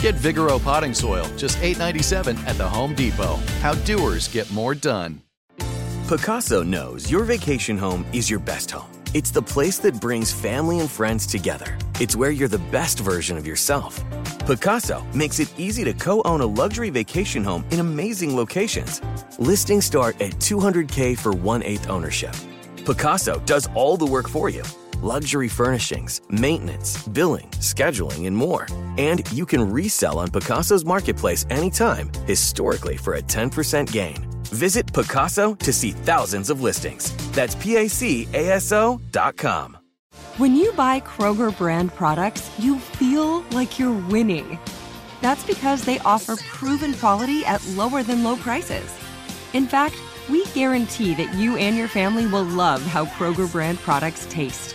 Get Vigoro potting soil, just $8.97 at the Home Depot. How doers get more done. Pacaso knows your vacation home is your best home. It's the place that brings family and friends together. It's where you're the best version of yourself. Pacaso makes it easy to co own a luxury vacation home in amazing locations. Listings start at 200K for one eighth ownership. Pacaso does all the work for you luxury furnishings, maintenance, billing, scheduling, and more. And you can resell on Pacaso's marketplace anytime, historically for a 10% gain. Visit Pacaso to see thousands of listings. That's PACASO dot com. When you buy Kroger brand products, you feel like you're winning. That's because they offer proven quality at lower than low prices. In fact, we guarantee that you and your family will love how Kroger brand products taste,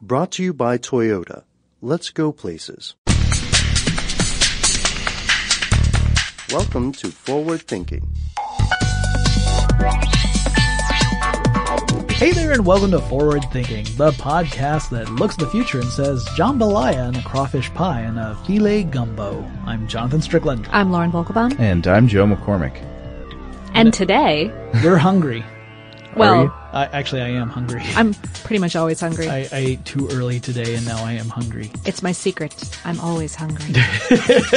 Brought to you by Toyota. Let's go places. Welcome to Forward Thinking. Hey there, and welcome to Forward Thinking, the podcast that looks at the future and says jambalaya and a crawfish pie and a filet gumbo. I'm Jonathan Strickland. I'm Lauren Vogelbaum. And I'm Joe McCormick. And today, we're hungry. Well, I, actually, I am hungry. I'm pretty much always hungry. I, I ate too early today, and now I am hungry. it's my secret. I'm always hungry.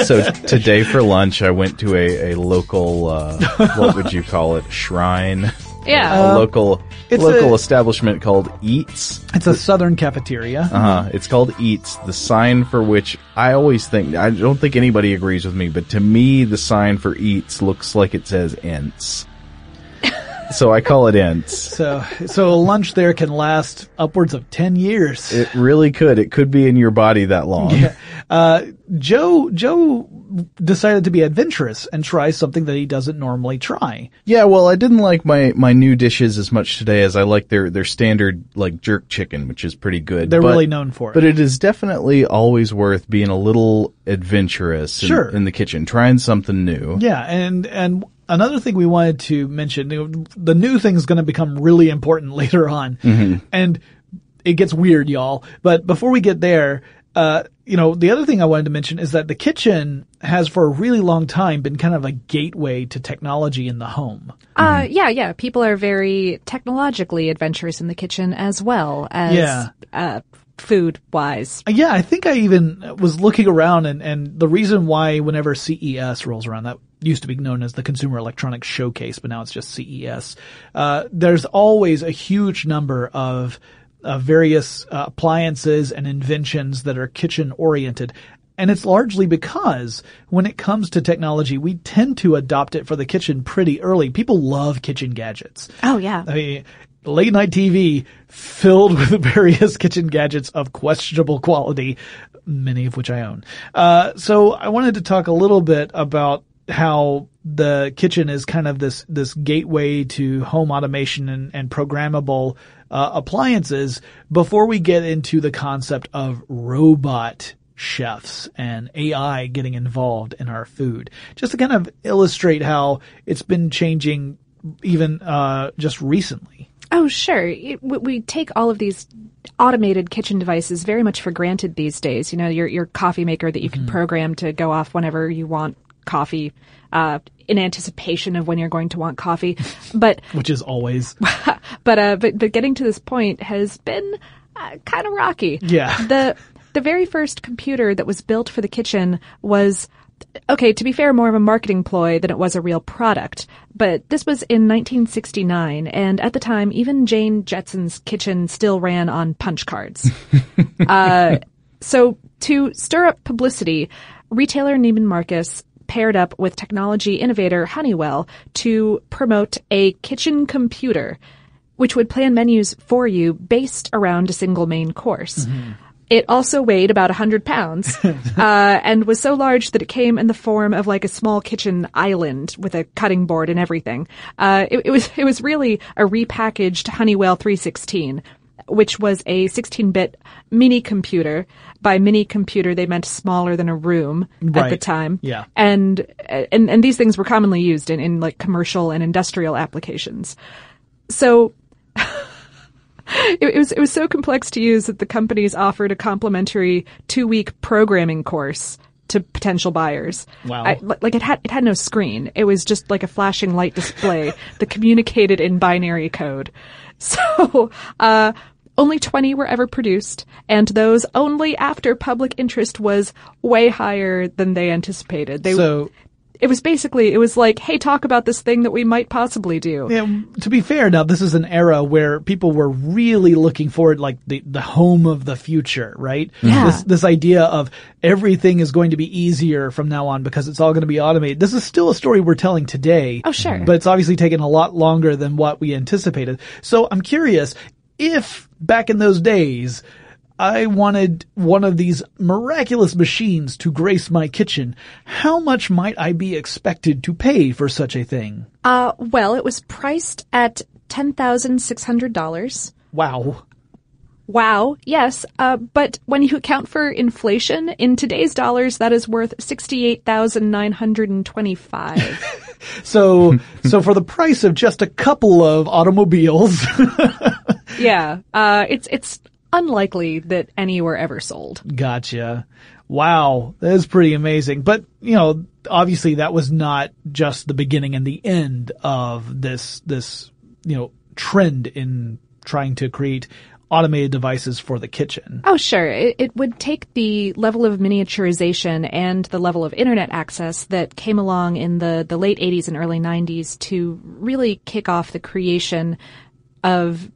So today for lunch, I went to a, a local, uh, what would you call it, shrine? Yeah. a local it's local a- establishment called Eats. It's a southern cafeteria. Uh, huh. it's called Eats. The sign for which I always think I don't think anybody agrees with me, but to me the sign for Eats looks like it says Ents. so I call it Ents. So, so a lunch there can last upwards of 10 years. It really could. It could be in your body that long. Yeah. Uh, Joe, Joe decided to be adventurous and try something that he doesn't normally try. Yeah, well, I didn't like my, my new dishes as much today as I like their, their standard, like, jerk chicken, which is pretty good. They're But- really known for it. But it is definitely always worth being a little adventurous in, Sure. in the kitchen, trying something new. Yeah, and and another thing we wanted to mention, you know, the new thing is going to become really important later on, Mm-hmm. and it gets weird, y'all. But before we get there, uh, you know, the other thing I wanted to mention is that the kitchen has for a really long time been kind of a gateway to technology in the home. Uh, yeah, yeah. People are very technologically adventurous in the kitchen as well as Yeah. uh, food wise. Yeah, I think I even was looking around and, and the reason why whenever CES rolls around, that used to be known as the Consumer Electronics Showcase, but now it's just CES. Uh, there's always a huge number of, uh, various uh, appliances and inventions that are kitchen oriented. And it's largely because when it comes to technology, we tend to adopt it for the kitchen pretty early. People love kitchen gadgets. Oh yeah. I mean, late night TV filled with various kitchen gadgets of questionable quality, many of which I own. Uh, so I wanted to talk a little bit about how the kitchen is kind of this this gateway to home automation and, and programmable uh, appliances before we get into the concept of robot chefs and AI getting involved in our food. Just to kind of illustrate how it's been changing even uh, just recently. Oh, sure. It, we, we take all of these automated kitchen devices very much for granted these days. You know, your your coffee maker that you can program to go off whenever you want coffee, uh, in anticipation of when you're going to want coffee. But Which is always but uh, but but getting to this point has been uh, kind of rocky. Yeah. The the very first computer that was built for the kitchen was okay, to be fair, more of a marketing ploy than it was a real product. But this was in 1969, and at the time, even Jane Jetson's kitchen still ran on punch cards. uh, so to stir up publicity, retailer Neiman Marcus paired up with technology innovator Honeywell to promote a kitchen computer, which would plan menus for you based around a single main course. It also weighed about 100 pounds uh, and was so large that it came in the form of like a small kitchen island with a cutting board and everything. Uh, it, it was it was really a repackaged Honeywell 316, which was a 16-bit mini computer. By mini computer, they meant smaller than a room at the time. Yeah. and and and these things were commonly used in in like commercial and industrial applications. So it, it was it was so complex to use that the companies offered a complimentary two week programming course to potential buyers. Wow. I- like it had it had no screen. It was just like a flashing light display that communicated in binary code. So uh, only 20 were ever produced, and those only after public interest was way higher than they anticipated. They, so it was basically, it was like, hey, talk about this thing that we might possibly do. Yeah, to be fair, now this is an era where people were really looking forward, like the the home of the future, right? Yeah. This this idea of everything is going to be easier from now on because it's all going to be automated. This is still a story we're telling today. Oh, sure. But it's obviously taken a lot longer than what we anticipated. So I'm curious if back in those days. I wanted one of these miraculous machines to grace my kitchen. How much might I be expected to pay for such a thing? Uh, well, it was priced at $10,600. Wow. Wow, yes, uh, but when you account for inflation, in today's dollars, that is worth 68925 So, so for the price of just a couple of automobiles, Yeah, uh, it's, it's unlikely that any were ever sold. gotcha. Wow, that is pretty amazing. But, you know, obviously that was not just the beginning and the end of this, this, you know, trend in trying to create automated devices for the kitchen. Oh, sure. It, it would take the level of miniaturization and the level of internet access that came along in the, the late 80s and early 90s to really kick off the creation of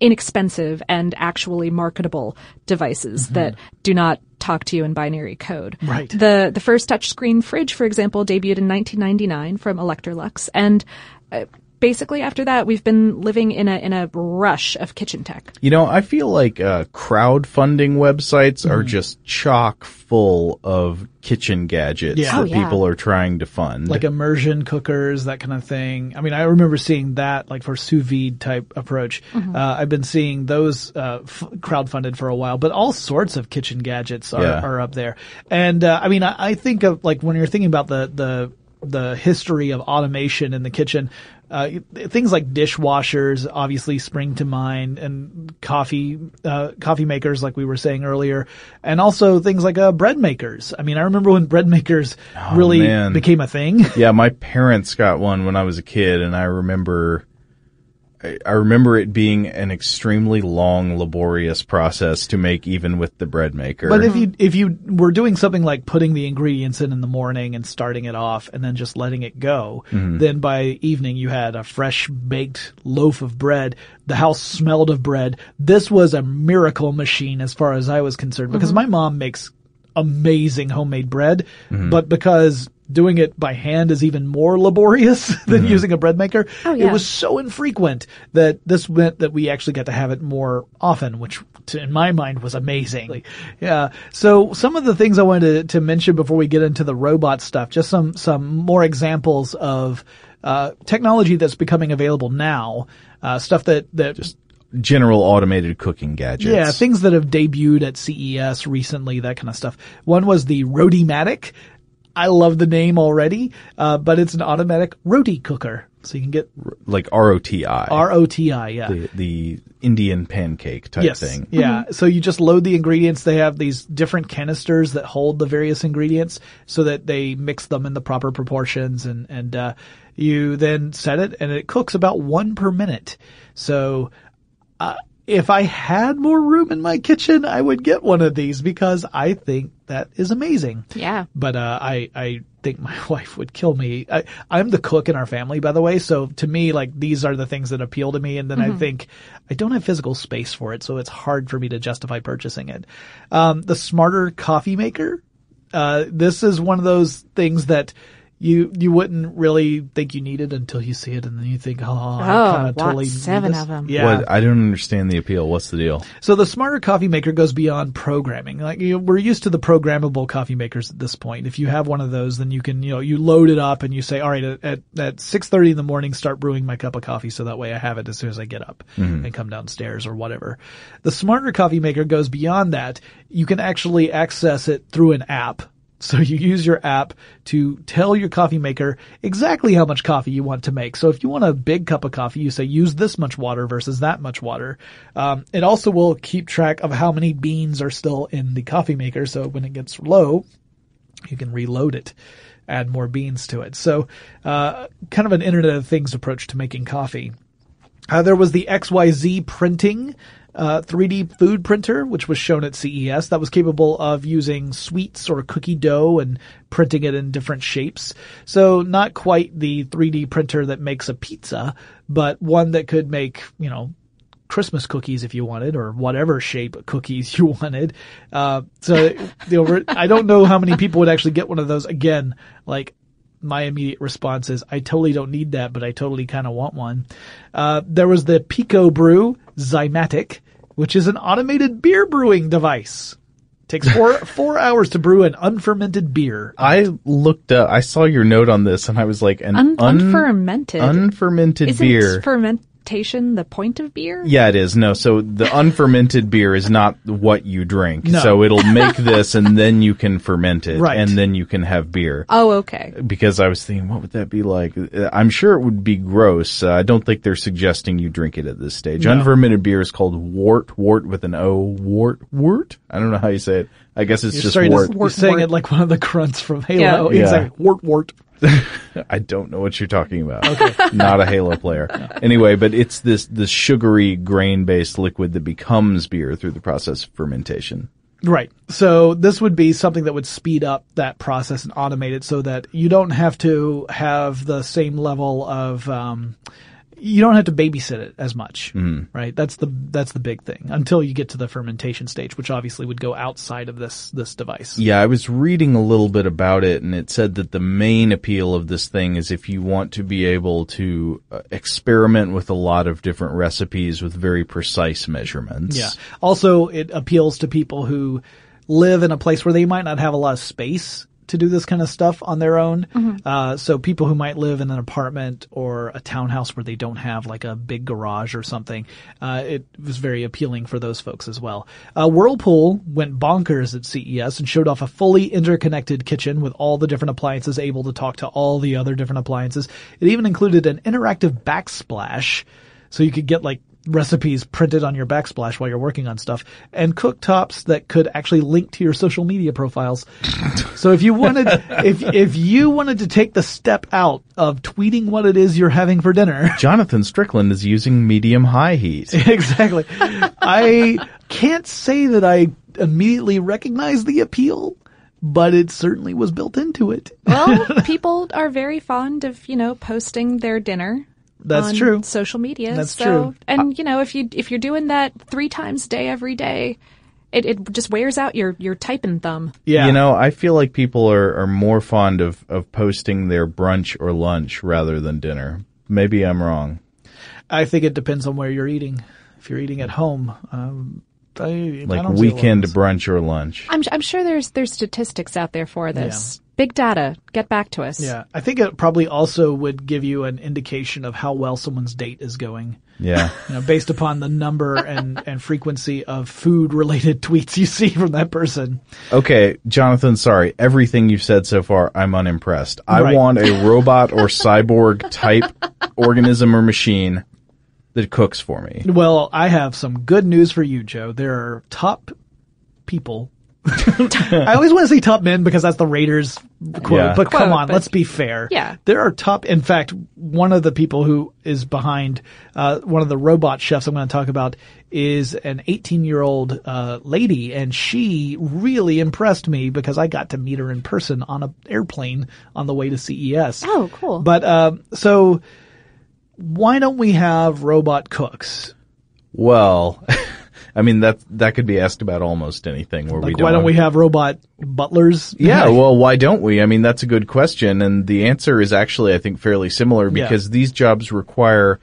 inexpensive and actually marketable devices that do not talk to you in binary code. Right. The the first touchscreen fridge, for example, debuted in 1999 from Electrolux, and uh, basically after that, we've been living in a in a rush of kitchen tech. You know, I feel like uh, crowdfunding websites are just chock full of kitchen gadgets Yeah. that Oh, yeah. people are trying to fund. Like immersion cookers, that kind of thing. I mean, I remember seeing that, like for sous vide type approach. Uh, I've been seeing those uh, f- crowdfunded for a while, but all sorts of kitchen gadgets are, Yeah. are up there. And uh, I mean, I, I think of like when you're thinking about the the the history of automation in the kitchen. Uh, things like dishwashers obviously spring to mind, and coffee uh, coffee makers, like we were saying earlier, and also things like uh, bread makers. I mean, I remember when bread makers really man. became a thing. yeah, my parents got one when I was a kid, and I remember, I, I remember it being an extremely long, laborious process to make, even with the bread maker. But if you if you were doing something like putting the ingredients in in the morning and starting it off and then just letting it go, then by evening you had a fresh baked loaf of bread. The house smelled of bread. This was a miracle machine as far as I was concerned because my mom makes amazing homemade bread, Mm-hmm. but because doing it by hand is even more laborious than Mm-hmm. using a bread maker, Oh, yeah. it was so infrequent that this meant that we actually got to have it more often, which to, in my mind was amazing. Yeah. So some of the things I wanted to, to mention before we get into the robot stuff, just some, some more examples of, uh, technology that's becoming available now, uh, stuff that, that just General automated cooking gadgets. yeah, things that have debuted at CES recently, that kind of stuff. One was the Rotimatic. I love the name already, uh, but it's an automatic roti cooker. So you can get like ROTI. R-O-T-I, yeah. the, the Indian pancake type yes. thing. Yeah. So you just load the ingredients. They have these different canisters that hold the various ingredients so that they mix them in the proper proportions and, and, uh, you then set it and it cooks about one per minute. So, uh, if I had more room in my kitchen, I would get one of these because I think that is amazing. Yeah. But uh, I I think my wife would kill me. I, I'm the cook in our family, by the way. So to me, like these are the things that appeal to me, and then I think I don't have physical space for it, so it's hard for me to justify purchasing it. Um, the smarter coffee maker. Uh, this is one of those things that. You you wouldn't really think you need it until you see it, and then you think, oh, I Oh, kind of totally need seven of them. Yeah, What, I don't understand the appeal. What's the deal? so the smarter coffee maker goes beyond programming. Like you know, we're used to the programmable coffee makers at this point. If you have one of those, then you can, you know, you load it up and you say, all right, at, at, at 6.30 in the morning, start brewing my cup of coffee so that way I have it as soon as I get up mm-hmm. and come downstairs or whatever. The smarter coffee maker goes beyond that. You can actually access it through an app. So you use your app to tell your coffee maker exactly how much coffee you want to make. So if you want a big cup of coffee, you say use this much water versus that much water. Um, it also will keep track of how many beans are still in the coffee maker. So when it gets low, you can reload it, add more beans to it. So, uh, kind of an Internet of Things approach to making coffee. Uh, there was the XYZ printing, uh, 3D food printer, which was shown at CES that was capable of using sweets or cookie dough and printing it in different shapes. So not quite the 3D printer that makes a pizza, but one that could make, you know, Christmas cookies if you wanted, or whatever shape cookies you wanted. Uh, so, you know, I don't know how many people would actually get one of those. Again, like, my immediate response is, I totally don't need that, but I totally kind of want one. Uh, there was the PicoBrew Zymatic, which is an automated beer brewing device. Takes four, four hours to brew an unfermented beer. I looked up, I saw your note on this and I was like, an Un- un- unfermented. unfermented Isn't beer. Fermentation the point of beer? yeah, it is. No, so the unfermented beer is not what you drink. No. So it'll make this and then you can ferment it. Right. And then you can have beer. Oh, okay. Because I was thinking, what would that be like? Uh, I'm sure it would be gross. Uh, I don't think they're suggesting you drink it at this stage. No. Unfermented beer is called wort, wort with an O, wort, wort? I don't know how you say it. I guess it's You're, just sorry to- wort. you're saying it like one of the grunts from Halo. Yeah. Yeah. Exactly. Wort, wort. I don't know what you're talking about. Okay. Not a Halo player. Anyway, but it's this, this sugary grain based liquid that becomes beer through the process of fermentation. Right. So this would be something that would speed up that process and automate it so that you don't have to have the same level of, um, you don't have to babysit it as much, right? That's the that's the big thing until you get to the fermentation stage, which obviously would go outside of this this device. Yeah, I was reading a little bit about it and it said that the main appeal of this thing is if you want to be able to uh, experiment with a lot of different recipes with very precise measurements. Yeah. Also, it appeals to people who live in a place where they might not have a lot of space to do this kind of stuff on their own. Uh, so people who might live in an apartment or a townhouse where they don't have like a big garage or something, uh, it was very appealing for those folks as well. Uh, Whirlpool went bonkers at CES and showed off a fully interconnected kitchen with all the different appliances able to talk to all the other different appliances. It even included an interactive backsplash so you could get like recipes printed on your backsplash while you're working on stuff and cooktops that could actually link to your social media profiles. so if you wanted, if, if you wanted to take the step out of tweeting what it is you're having for dinner, Jonathan Strickland is using medium high heat. exactly. I can't say that I immediately recognize the appeal, but it certainly was built into it. Well, people are very fond of, you know, posting their dinner. That's on true. Social media. That's so, true. And you know, if you if you're doing that three times a day every day, It, it just wears out your, your typing thumb. Yeah. You know, I feel like people are, are more fond of, of posting their brunch or lunch rather than dinner. Maybe I'm wrong. I think it depends on where you're eating. If you're eating at home, um, I, I Like don't see a lot of weekend brunch or lunch. I'm, I'm sure there's, there's statistics out there for this. Big data. Get back to us. Yeah, I think it probably also would give you an indication of how well someone's date is going. Yeah. You know, based upon the number and, and frequency of food related tweets you see from that person. Okay, Jonathan, sorry. Everything you've said so far, I'm unimpressed. I Right. want a robot or cyborg type organism or machine that cooks for me. Well, I have some good news for you, Joe. There are top people. I always want to say top men because that's the Raiders quote, Yeah. but come Quote, on, but- let's be fair. Yeah. There are top, in fact, one of the people who is behind, uh, one of the robot chefs I'm going to talk about is an 18 year old, uh, lady and she really impressed me because I got to meet her in person on an airplane on the way to CES. Oh, cool. But, um, so why don't we have robot cooks? Well, I mean that that could be asked about almost anything where we don't. why don't we have robot butlers? Yeah, well, why don't we? I mean, that's a good question, and the answer is actually, I think, fairly similar Yeah. because these jobs require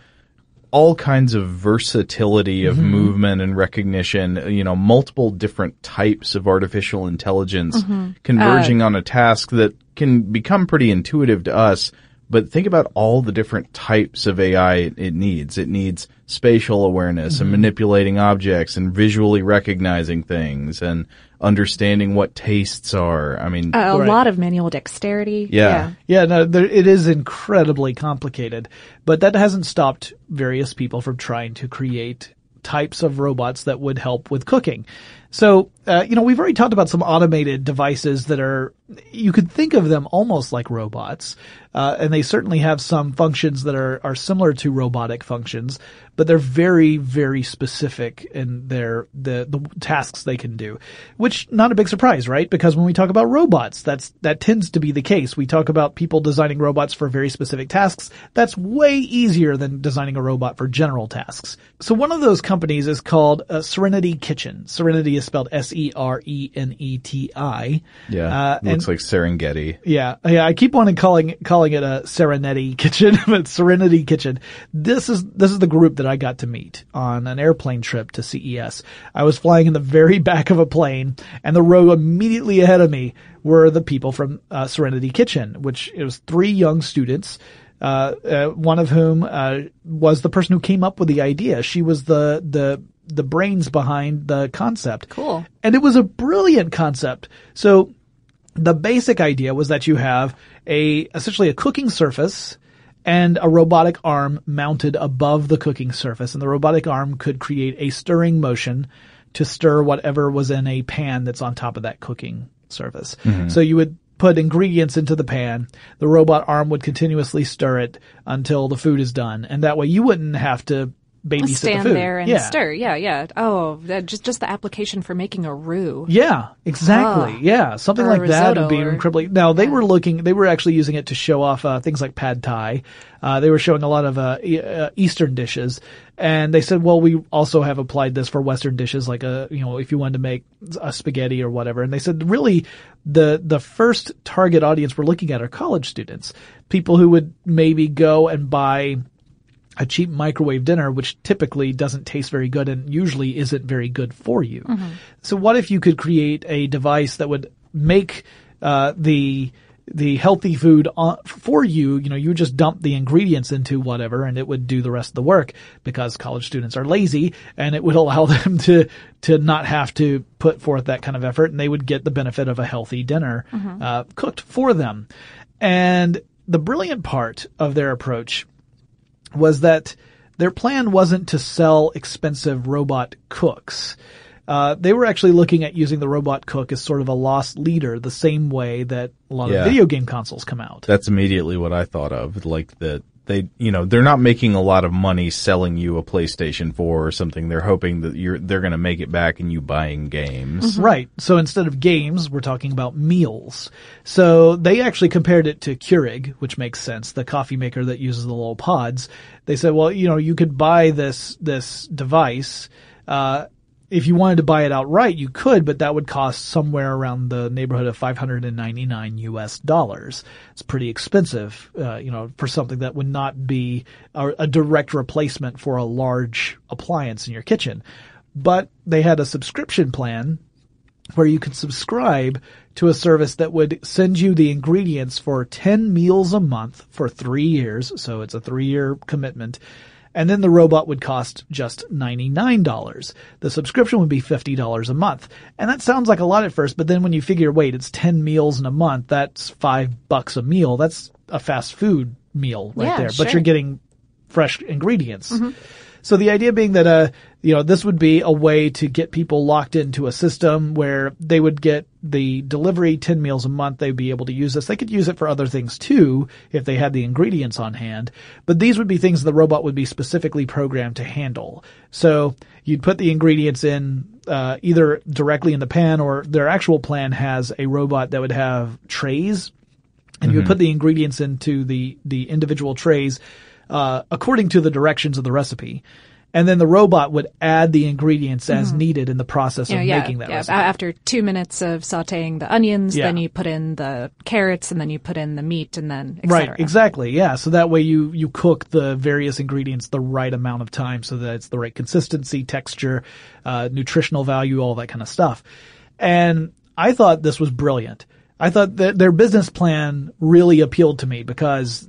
all kinds of versatility of Mm-hmm. movement and recognition, you know, multiple different types of artificial intelligence Mm-hmm. converging Uh, on a task that can become pretty intuitive to us. But think about all the different types of AI it needs. It needs spatial awareness Mm-hmm. and manipulating objects and visually recognizing things and understanding what tastes are. I mean, a Right. lot of manual dexterity. Yeah. Yeah, no, there, it is incredibly complicated, but that hasn't stopped various people from trying to create types of robots that would help with cooking. So, uh, you know, we've already talked about some automated devices that are, you could think of them almost like robots, uh, and they certainly have some functions that are, are similar to robotic functions, but they're very, very specific in their, the, the tasks they can do. Which, not a big surprise, right? Because when we talk about robots, that's, that tends to be the case. We talk about people designing robots for very specific tasks. That's way easier than designing a robot for general tasks. So one of those companies is called uh, Sereneti Kitchen. Sereneti is spelled S E R E N E T I. yeah, Uh, looks and- like Serengeti. yeah, yeah. I keep wanting calling calling it a Serenity Kitchen, but Sereneti Kitchen. This is this is the group that I got to meet on an airplane trip to CES. I was flying in the very back of a plane, and the row immediately ahead of me were the people from uh, Sereneti Kitchen, which it was three young students. Uh, uh, one of whom uh, was the person who came up with the idea. She was the the the brains behind the concept. Cool. And it was a brilliant concept. So the basic idea was that you have a essentially a cooking surface and a robotic arm mounted above the cooking surface. And the robotic arm could create a stirring motion to stir whatever was in a pan that's on top of that cooking surface. Mm-hmm. So you would put ingredients into the pan, the robot arm would continuously stir it until the food is done. And that way you wouldn't have to babysit Stand the food. there and yeah. stir. Yeah, yeah. Oh, that, just just the application for making a roux. Yeah, exactly. Ah. yeah, something Or like that would be incredibly. Now they were looking, they were actually using it to show off uh, things like pad thai. Uh, they were showing a lot of uh, e- uh, Eastern dishes, and they said, "Well, we also have applied this for Western dishes, like a you know, if you wanted to make a spaghetti or whatever." And they said, really, the the first target audience we're looking at are college students, people who would maybe go and buy a cheap microwave dinner, which typically doesn't taste very good and usually isn't very good for you. So what if you could create a device that would make uh, the the healthy food on, for you? You know, you just dump the ingredients into whatever, and it would do the rest of the work because college students are lazy, and it would allow them to to not have to put forth that kind of effort, and they would get the benefit of a healthy dinner uh, cooked for them. And the brilliant part of their approach was that their plan wasn't to sell expensive robot cooks. Uh, they were actually looking at using the robot cook as sort of a loss leader, the same way that a lot Yeah. of video game consoles come out. That's immediately what I thought of. Like that they, you know, they're not making a lot of money selling you a PlayStation 4 or something. They're hoping that you're, they're going to make it back and you buying games. Right. So instead of games, we're talking about meals. So they actually compared it to Keurig, which makes sense, the coffee maker that uses the little pods. They said, well, you know, you could buy this, this device, uh, if you wanted to buy it outright, you could, but that would cost somewhere around the neighborhood of 599 US dollars. It's pretty expensive, uh, you know, for something that would not be a, a direct replacement for a large appliance in your kitchen. But they had a subscription plan where you could subscribe to a service that would send you the ingredients for 10 meals a month for three years. So it's a three year commitment. And then the robot would cost just $99. The subscription would be $50 a month. And that sounds like a lot at first, but then when you figure, wait, it's 10 meals in a month, that's five bucks a meal. That's a fast food meal right Yeah, there. sure. But you're getting fresh ingredients. Mm-hmm. So the idea being that, uh, you know, this would be a way to get people locked into a system where they would get the delivery 10 meals a month. They'd be able to use this. They could use it for other things too if they had the ingredients on hand. But these would be things the robot would be specifically programmed to handle. So you'd put the ingredients in, uh, either directly in the pan or their actual plan has a robot that would have trays and you would put the ingredients into the the individual trays uh, according to the directions of the recipe, and then the robot would add the ingredients as needed in the process know, of yeah, making that yeah. recipe. After two minutes of sautéing the onions, Yeah. then you put in the carrots, and then you put in the meat, and then et Right, exactly. Yeah, so that way you you cook the various ingredients the right amount of time so that it's the right consistency, texture, uh, nutritional value, all that kind of stuff. And I thought this was brilliant. I thought that their business plan really appealed to me because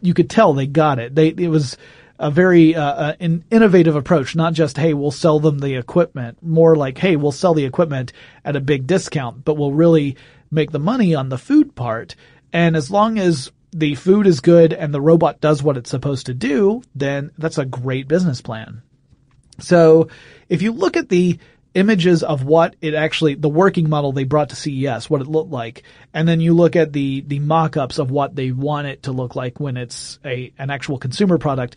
you could tell they got it. They it was a very uh, uh, an innovative approach, not just hey we'll sell them the equipment, more like hey we'll sell the equipment at a big discount, but we'll really make the money on the food part. And as long as the food is good and the robot does what it's supposed to do, then that's a great business plan. So if you look at the images of what it actually, the working model they brought to CES, what it looked like, and then you look at the, the mock-ups of what they want it to look like when it's a, an actual consumer product,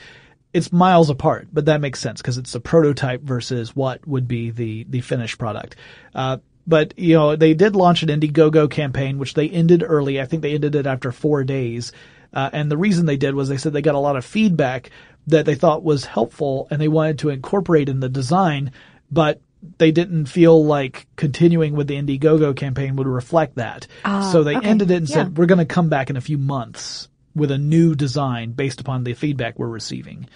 it's miles apart, but that makes sense because it's a prototype versus what would be the, the finished product. Uh, but, you know, they did launch an Indiegogo campaign, which they ended early. I think they ended it after four days. Uh, and the reason they did was they said they got a lot of feedback that they thought was helpful and they wanted to incorporate in the design, but they didn't feel like continuing with the Indiegogo campaign would reflect that. so they okay. ended it and Yeah. said, we're going to come back in a few months with a new design based upon the feedback we're receiving.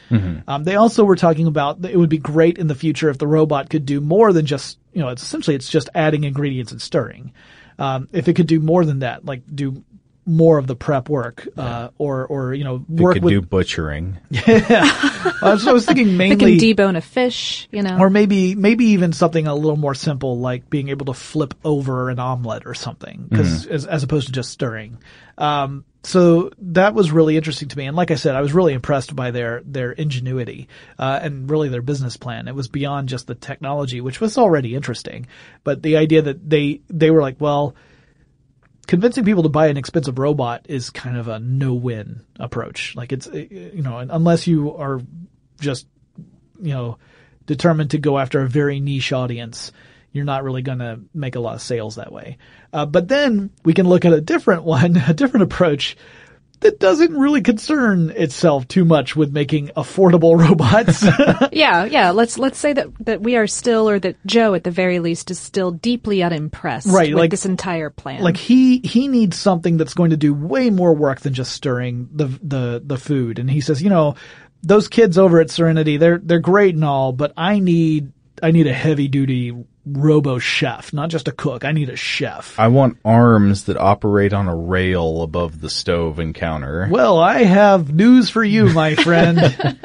Um, they also were talking about that it would be great in the future if the robot could do more than just, you know, it's essentially it's just adding ingredients and stirring. Um, if it could do more than that, like do more of the prep work, uh, or, or, you know, We work could with, do butchering. uh, so I was thinking mainly They can debone a fish, you know. or maybe, maybe even something a little more simple, like being able to flip over an omelet or something, because as, as opposed to just stirring. Um, so that was really interesting to me, and like I said, I was really impressed by their their ingenuity uh, and really their business plan. It was beyond just the technology, which was already interesting, but the idea that they they were like, well, convincing people to buy an expensive robot is kind of a no-win approach. Like it's, uh, you know, unless you are just, you know, determined to go after a very niche audience, you're not really going to make a lot of sales that way. Uh, but then we can look at a different one, a different approach that doesn't really concern itself too much with making affordable robots. yeah, yeah. Let's let's say that that we are still, or that Joe, at the very least, is still deeply unimpressed Right, with like- this entire plan. like he he needs something that's going to do way more work than just stirring the the the food and he says you know those kids over at serenity they're they're great and all but i need i need a heavy duty robo chef not just a cook i need a chef I want arms that operate on a rail above the stove and counter. well i have news for you my friend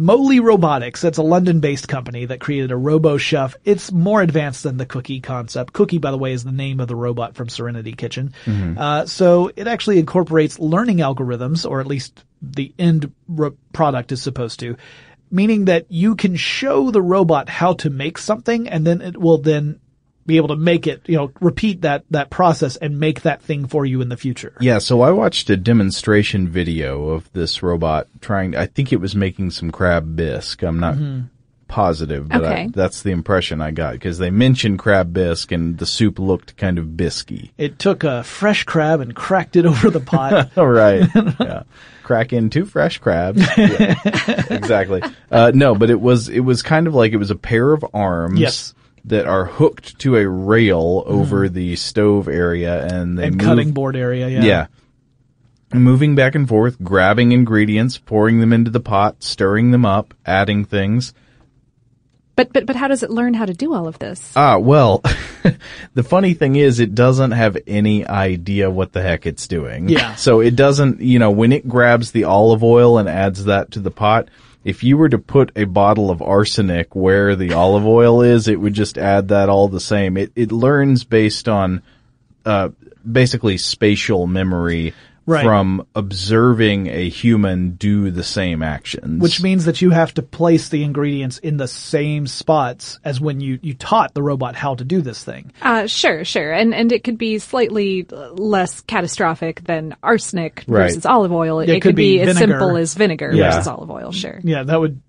Moley Robotics, that's a London-based company that created a Robo Chef. It's more advanced than the Cooki concept. Cooki, by the way, is the name of the robot from Sereneti Kitchen. Uh, so it actually incorporates learning algorithms, or at least the end product is supposed to, meaning that you can show the robot how to make something, and then it will then be able to make it, you know, repeat that that process and make that thing for you in the future. Yeah, so I watched a demonstration video of this robot trying, I think it was making some crab bisque. I'm not mm-hmm. Positive, but I, that's the impression I got because they mentioned crab bisque and the soup looked kind of bisky. It took a fresh crab and cracked it over the pot. All right. yeah. crack in two fresh crabs. Yeah, exactly. Uh, no, but it was it was kind of like it was a pair of arms. Yes. That are hooked to a rail over the stove area, and they and move, cutting board area. Yeah. yeah. Moving back and forth, grabbing ingredients, pouring them into the pot, stirring them up, adding things. But but but how does it learn how to do all of this? Ah, well, the funny thing is it doesn't have any idea what the heck it's doing. Yeah. So it doesn't, you know, when it grabs the olive oil and adds that to the pot, if you were to put a bottle of arsenic where the olive oil is, it would just add that all the same. It, it learns based on, uh, basically spatial memory Right. from observing a human do the same actions. Which means that you have to place the ingredients in the same spots as when you, you taught the robot how to do this thing. Uh, sure, sure, and and it could be slightly less catastrophic than arsenic Right. versus olive oil. It, it it could could be, be as simple as vinegar Yeah. versus olive oil. Sure. Yeah, that would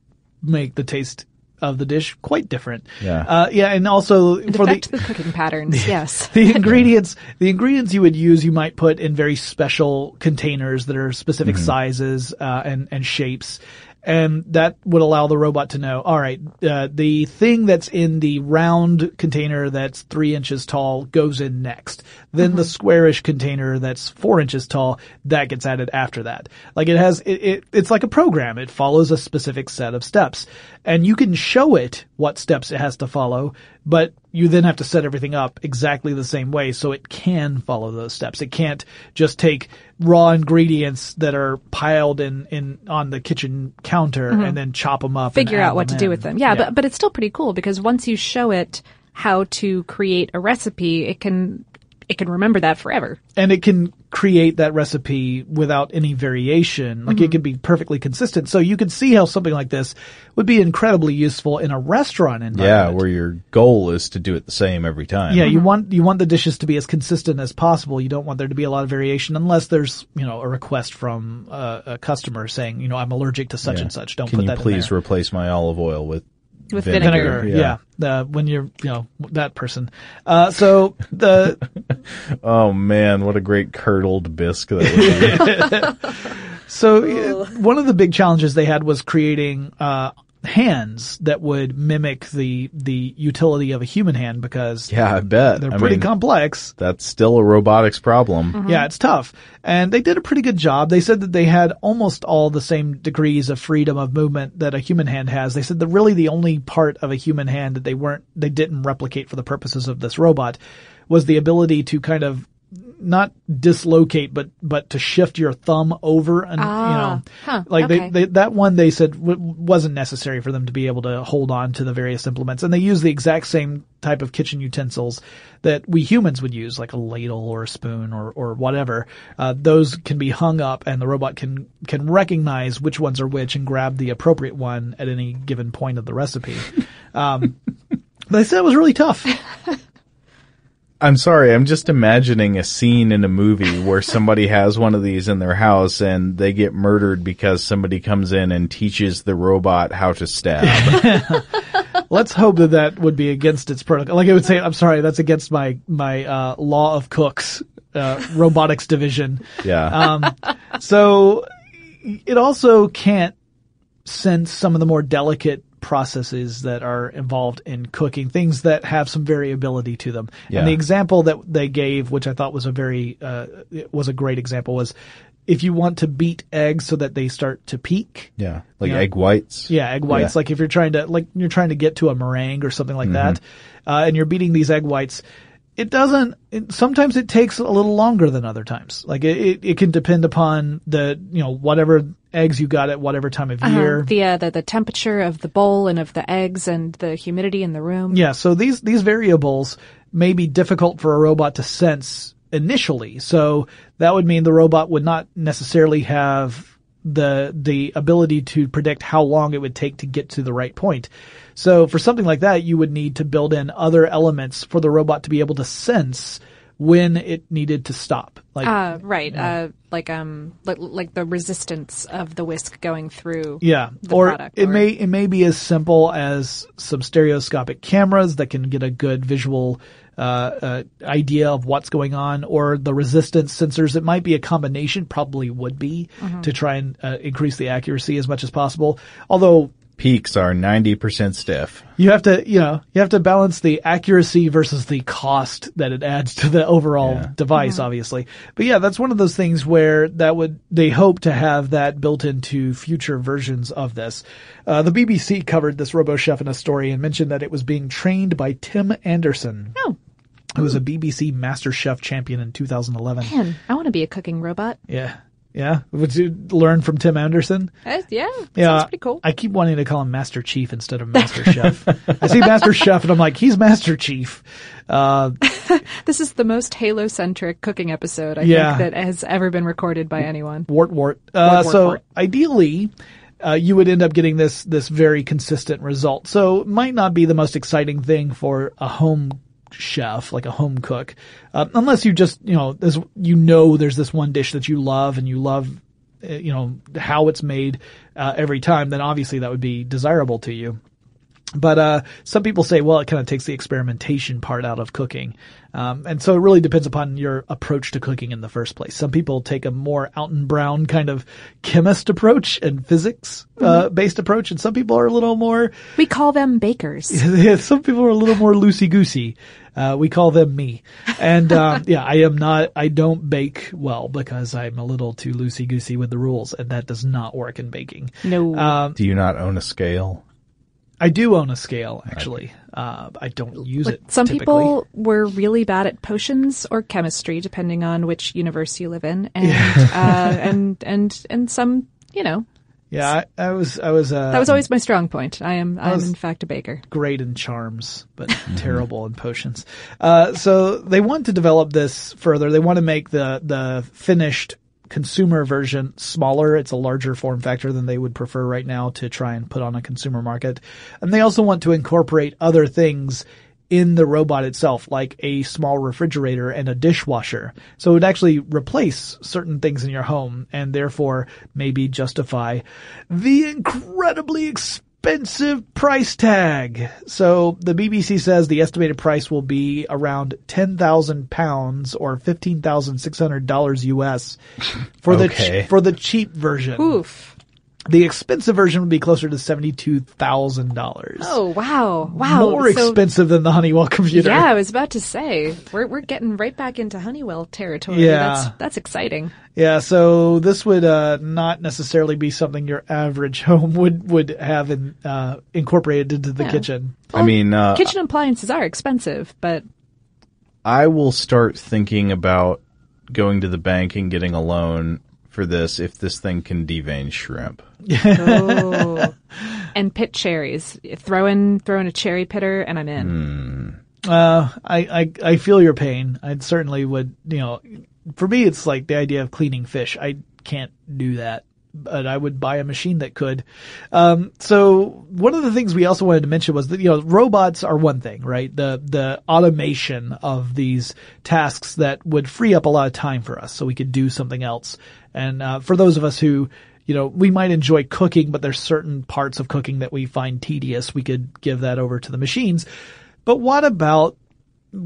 make the taste of the dish quite different. Yeah. Uh, yeah, and also And for the, the cooking patterns. yes. the ingredients, the ingredients you would use, you might put in very special containers that are specific sizes uh, and and shapes, and that would allow the robot to know. All right, uh, the thing that's in the round container that's three inches tall goes in next. Then the mm-hmm. squarish container that's four inches tall that gets added after that. Like it has, it, it it's like a program. It follows a specific set of steps, and you can show it what steps it has to follow, but you then have to set everything up exactly the same way so it can follow those steps. It can't just take raw ingredients that are piled in, in on the kitchen counter mm-hmm. and then chop them up. Figure out what to do with them. Yeah, but but it's still pretty cool because once you show it how to create a recipe, it can it can remember that forever. and it can create that recipe without any variation. Like it can be perfectly consistent. So you can see how something like this would be incredibly useful in a restaurant environment. yeah, where your goal is to do it the same every time. Yeah, you want you want the dishes to be as consistent as possible. You don't want there to be a lot of variation unless there's you know a request from uh, a customer saying you know I'm allergic to such Yeah. and such. Don't Can put you that in please replace my olive oil with With vinegar. Yeah. Yeah, uh, when you're you know that person. Uh, so the Oh man, what a great curdled bisque that would be. So uh, one of the big challenges they had was creating uh, hands that would mimic the the utility of a human hand because yeah, I bet. they're I pretty mean, complex. That's still a robotics problem. Mm-hmm. Yeah, it's tough. And they did a pretty good job. They said that they had almost all the same degrees of freedom of movement that a human hand has. They said that really the only part of a human hand that they weren't, they didn't replicate for the purposes of this robot was the ability to kind of not dislocate, but, but to shift your thumb over and, you know, huh, like okay. they, they, that one they said w- wasn't necessary for them to be able to hold on to the various implements. And they use the exact same type of kitchen utensils that we humans would use, like a ladle or a spoon or, or whatever. Uh, those can be hung up and the robot can, can recognize which ones are which and grab the appropriate one at any given point of the recipe. Um, they said it was really tough. I'm sorry, I'm just imagining a scene in a movie where somebody has one of these in their house and they get murdered because somebody comes in and teaches the robot how to stab. Let's hope that that would be against its protocol. Like I would say, I'm sorry, that's against my my uh, law of cooks, uh, robotics division. yeah. Um, so it also can't sense some of the more delicate processes that are involved in cooking, things that have some variability to them. Yeah. And the example that they gave, which I thought was a very uh, was a great example, was if you want to beat eggs so that they start to peak. yeah. Like yeah. egg whites. Yeah, egg whites. Yeah. Like if you're trying to like you're trying to get to a meringue or something like that, uh, and you're beating these egg whites. It doesn't. It, sometimes it takes a little longer than other times. Like it, it, it can depend upon the you know whatever eggs you got at whatever time of year. Uh-huh. The, uh, the the temperature of the bowl and of the eggs and the humidity in the room. Yeah, so these these variables may be difficult for a robot to sense initially. So that would mean the robot would not necessarily have the the ability to predict how long it would take to get to the right point. So for something like that, you would need to build in other elements for the robot to be able to sense when it needed to stop. Like Uh, right. Uh, like um, like, like the resistance of the whisk going through. Yeah, the or product, it or- may it may be as simple as some stereoscopic cameras that can get a good visual uh, uh, idea of what's going on, or the resistance sensors. It might be a combination. Probably would be to try and uh, increase the accuracy as much as possible. Although Peaks are 90% stiff. you have to, you know, you have to balance the accuracy versus the cost that it adds to the overall Yeah. device, obviously. But yeah, that's one of those things where that would, they hope to have that built into future versions of this. Uh, the BBC covered this RoboChef in a story and mentioned that it was being trained by Tim Anderson. Oh. Who was a BBC Master Chef champion in 2011. Man, I want to be a cooking robot. Yeah. Yeah. Would you learn from Tim Anderson? Uh, yeah, Yeah, sounds pretty cool. I keep wanting to call him Master Chief instead of Master Chef. I see Master Chef and I'm like, he's Master Chief. Uh, This is the most Halo-centric cooking episode I Yeah. think that has ever been recorded by anyone. wart wart. Uh, Wart, wart, so wart. ideally, uh, you would end up getting this this very consistent result. So it might not be the most exciting thing for a home chef, like a home cook, uh, unless you just you know there's you know there's this one dish that you love and you love. uh, You know how it's made uh, every time, then obviously that would be desirable to you. But uh, some people say, well, it kind of takes the experimentation part out of cooking, um, and so it really depends upon your approach to cooking in the first place. Some people take a more Alton Brown kind of chemist approach and physics uh, based approach, and some people are a little more. We call them bakers. some people are a little more loosey goosey. Uh, we call them me, and um, yeah, I am not. I don't bake well because I'm a little too loosey goosey with the rules, and that does not work in baking. No. Um, Do you not own a scale? I do own a scale, actually. Uh, I don't use Like, it. some typically. people were really bad at potions or chemistry, depending on which universe you live in, and uh, and and and some, you know, Yeah, I, I was. I was. Uh, that was always my strong point. I am, I am in fact a baker. great in charms, but terrible in potions. Uh, so they want to develop this further. They want to make the the finished consumer version smaller. It's a larger form factor than they would prefer right now to try and put on a consumer market. And they also want to incorporate other things in the robot itself, like a small refrigerator and a dishwasher. So it would actually replace certain things in your home and therefore maybe justify the incredibly expensive price tag. So the BBC says the estimated price will be around 10,000 pounds or $15,600 US for the, Okay. ch- for the cheap version. Oof. The expensive version would be closer to $72,000. Oh wow, wow. More So- expensive than the Honeywell computer. Yeah, I was about to say we're we're getting right back into Honeywell territory. Yeah. that's that's exciting. Yeah, so this would uh, not necessarily be something your average home would would have in, uh, incorporated into the Yeah. kitchen. I mean, uh, Kitchen appliances are expensive, but I will start thinking about going to the bank and getting a loan for this if this thing can devein shrimp. oh, and pit cherries. Throw in throw in a cherry pitter, and I'm in. Uh, I, I I feel your pain. I certainly would. You know, for me, it's like the idea of cleaning fish. I can't do that, but I would buy a machine that could. Um, so one of the things we also wanted to mention was that you know robots are one thing, right? The the automation of these tasks that would free up a lot of time for us, so we could do something else. And uh, for those of us who you know, we might enjoy cooking, but there's certain parts of cooking that we find tedious. We could give that over to the machines. But what about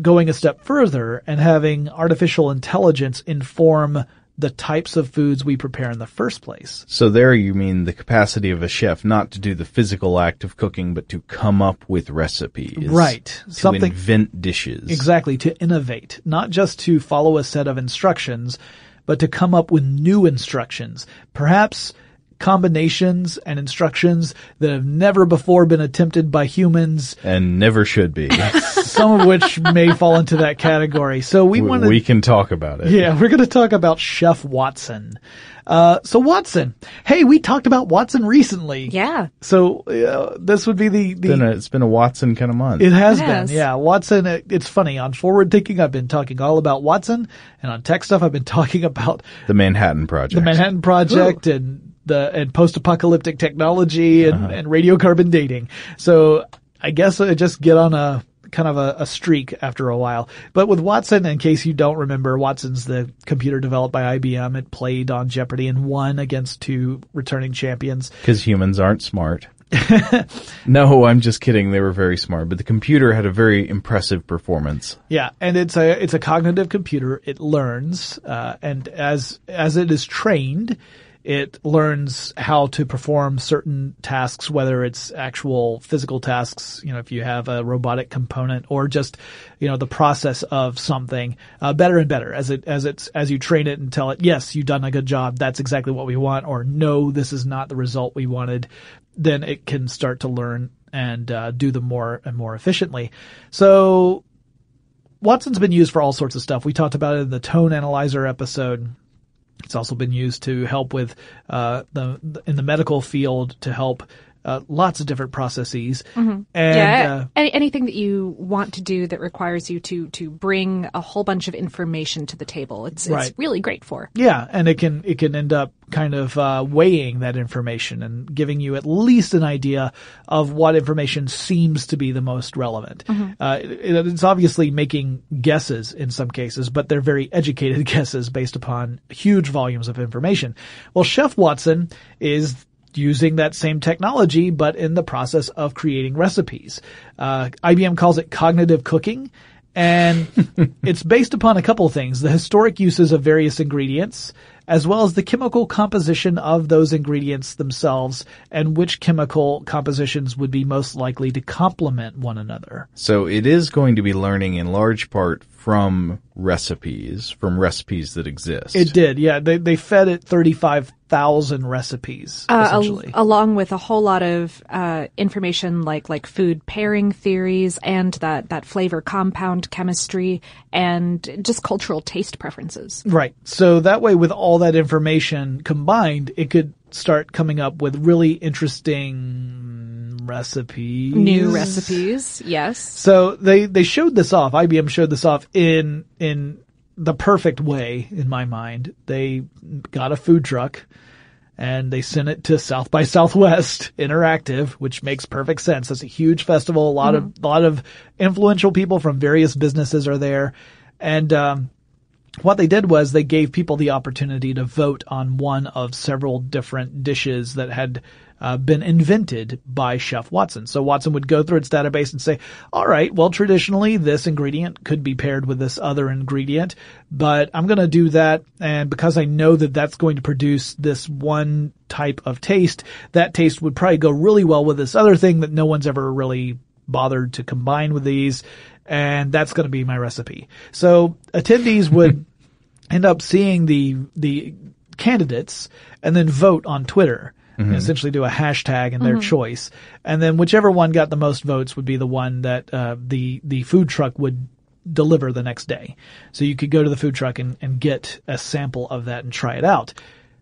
going a step further and having artificial intelligence inform the types of foods we prepare in the first place? So there you mean the capacity of a chef not to do the physical act of cooking, but to come up with recipes. Right. To Something- invent dishes. Exactly, to innovate, not just to follow a set of instructions, but to come up with new instructions. Perhaps combinations and instructions that have never before been attempted by humans, And never should be. some of which may fall into that category. So we we, want we can talk about it. Yeah, we're going to talk about Chef Watson. Uh, so Watson, hey, we talked about Watson recently. Yeah, So uh, this would be the the. Been a, it's been a Watson kind of month. it has It been, has. yeah. Watson, it, it's funny. On Forward Thinking, I've been talking all about Watson, and on TechStuff, I've been talking about the Manhattan Project. the Manhattan Project and the and post-apocalyptic technology and, and radiocarbon dating. So I guess I just get on a kind of a, a streak after a while. But with Watson, in case you don't remember, Watson's the computer developed by IBM. It played on Jeopardy and won against two returning champions. Because humans aren't smart. No, I'm just kidding. They were very smart, but the computer had a very impressive performance. Yeah, and it's a it's a cognitive computer. It learns, uh, and as as it is trained, it learns how to perform certain tasks, whether it's actual physical tasks, you know, if you have a robotic component, or just you know the process of something uh, better and better as it as it's as you train it and tell it, yes, you've done a good job. That's exactly what we want, or no, this is not the result we wanted. Then it can start to learn and uh, do them more and more efficiently. So Watson's been used for all sorts of stuff. We talked about it in the tone analyzer episode. It's also been used to help with uh, the in the medical field to help uh, lots of different processes. And yeah, uh, any, anything that you want to do that requires you to to bring a whole bunch of information to the table, it's Right. it's really great for. yeah, and it can it can end up kind of uh, weighing that information and giving you at least an idea of what information seems to be the most relevant. Uh, it- it's obviously making guesses in some cases, but they're very educated guesses based upon huge volumes of information. Well, Chef Watson is using that same technology, but in the process of creating recipes. Uh, IBM calls it cognitive cooking. And it's based upon a couple of things. The historic uses of various ingredients, as well as the chemical composition of those ingredients themselves, and which chemical compositions would be most likely to complement one another. So it is going to be learning in large part from recipes, from recipes that exist. It did, yeah. They, they fed it 35,000 recipes, Uh, al- essentially. along with a whole lot of uh, information like like food pairing theories and that that flavor compound chemistry and just cultural taste preferences. Right. So that way, with all that information combined, it could start coming up with really interesting recipes. New recipes, yes. So they, they showed this off. IBM showed this off in, in the perfect way, in my mind. They got a food truck and they sent it to South by Southwest Interactive, which makes perfect sense. It's a huge festival. A lot of, a lot of influential people from various businesses are there. And, um, what they did was they gave people the opportunity to vote on one of several different dishes that had uh, been invented by Chef Watson. So Watson would go through its database and say, all right, well, traditionally this ingredient could be paired with this other ingredient, but I'm going to do that. And because I know that that's going to produce this one type of taste, that taste would probably go really well with this other thing that no one's ever really bothered to combine with these. And that's going to be my recipe. So attendees would end up seeing the, the candidates and then vote on Twitter. And essentially do a hashtag and their choice. And then whichever one got the most votes would be the one that, uh, the, the food truck would deliver the next day. So you could go to the food truck and, and get a sample of that and try it out.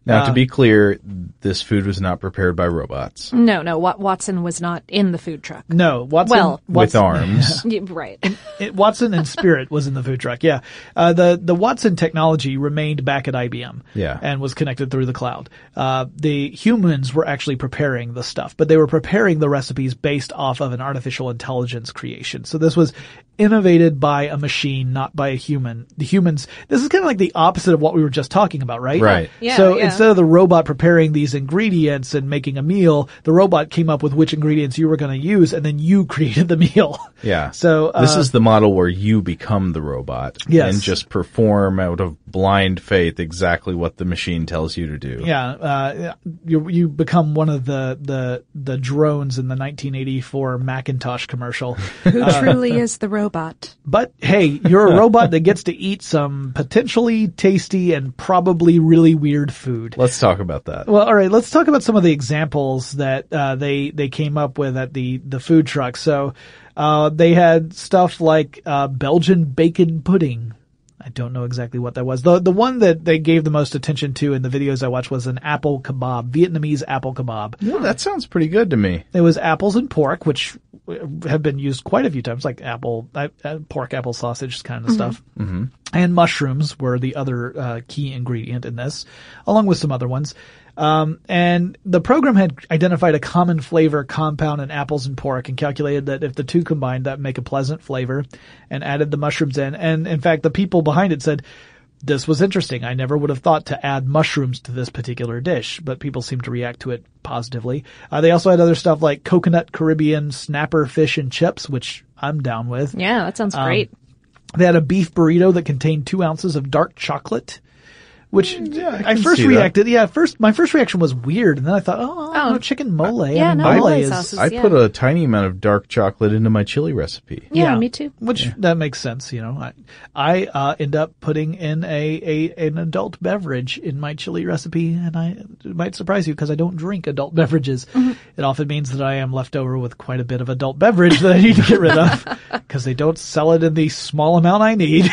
Now, Uh, to be clear, this food was not prepared by robots No, no, Wat- Watson was not in the food truck. No, Watson. Well- with arms. Yeah, right. it, Watson and Spirit was in the food truck. Yeah, uh, the the Watson technology remained back at IBM. Yeah. and was connected through the cloud. Uh, the humans were actually preparing the stuff, but they were preparing the recipes based off of an artificial intelligence creation. So this was innovated by a machine, not by a human. The humans. This is kind of like the opposite of what we were just talking about, right? Right. Yeah, so yeah. Instead of the robot preparing these ingredients and making a meal, the robot came up with which ingredients you were going to use, and then you created the meal. Yeah. So uh, this is the model where you become the robot Yes. and just perform out of blind faith exactly what the machine tells you to do. Yeah, uh, you you become one of the the the drones in the 1984 Macintosh commercial. Who truly is the robot? But hey, you're a robot that gets to eat some potentially tasty and probably really weird food. Let's talk about that. Well, all right. Let's talk about some of the examples that uh, they they came up with at the the food truck. So uh, they had stuff like uh, Belgian bacon pudding. I don't know exactly what that was. The the one that they gave the most attention to in the videos I watched was an apple kebab, Vietnamese apple kebab. Yeah, that sounds pretty good to me. It was apples and pork, which have been used quite a few times, like apple, uh, uh, pork, apple sausage kind of stuff. Mm-hmm. And mushrooms were the other uh, key ingredient in this, along with some other ones. Um, and the program had identified a common flavor compound in apples and pork and calculated that if the two combined, that make a pleasant flavor and added the mushrooms in. And in fact, the people behind it said, this was interesting. I never would have thought to add mushrooms to this particular dish, but people seem to react to it positively. Uh, they also had other stuff like coconut Caribbean snapper fish and chips, which I'm down with. Yeah, that sounds Um, great. They had a beef burrito that contained two ounces of dark chocolate, which I, can first see that. reacted. Yeah, first my first reaction was weird, and then I thought, oh, Oh. no, chicken mole. yeah, I mean, no, mole mole is sauce is- I yeah. put a tiny amount of dark chocolate into my chili recipe. Yeah, me too. Which that makes sense, you know. I I uh, end up putting in a, a an adult beverage in my chili recipe, and I it might surprise you because I don't drink adult beverages. Mm-hmm. It often means that I am left over with quite a bit of adult beverage that I need to get rid of because they don't sell it in the small amount I need.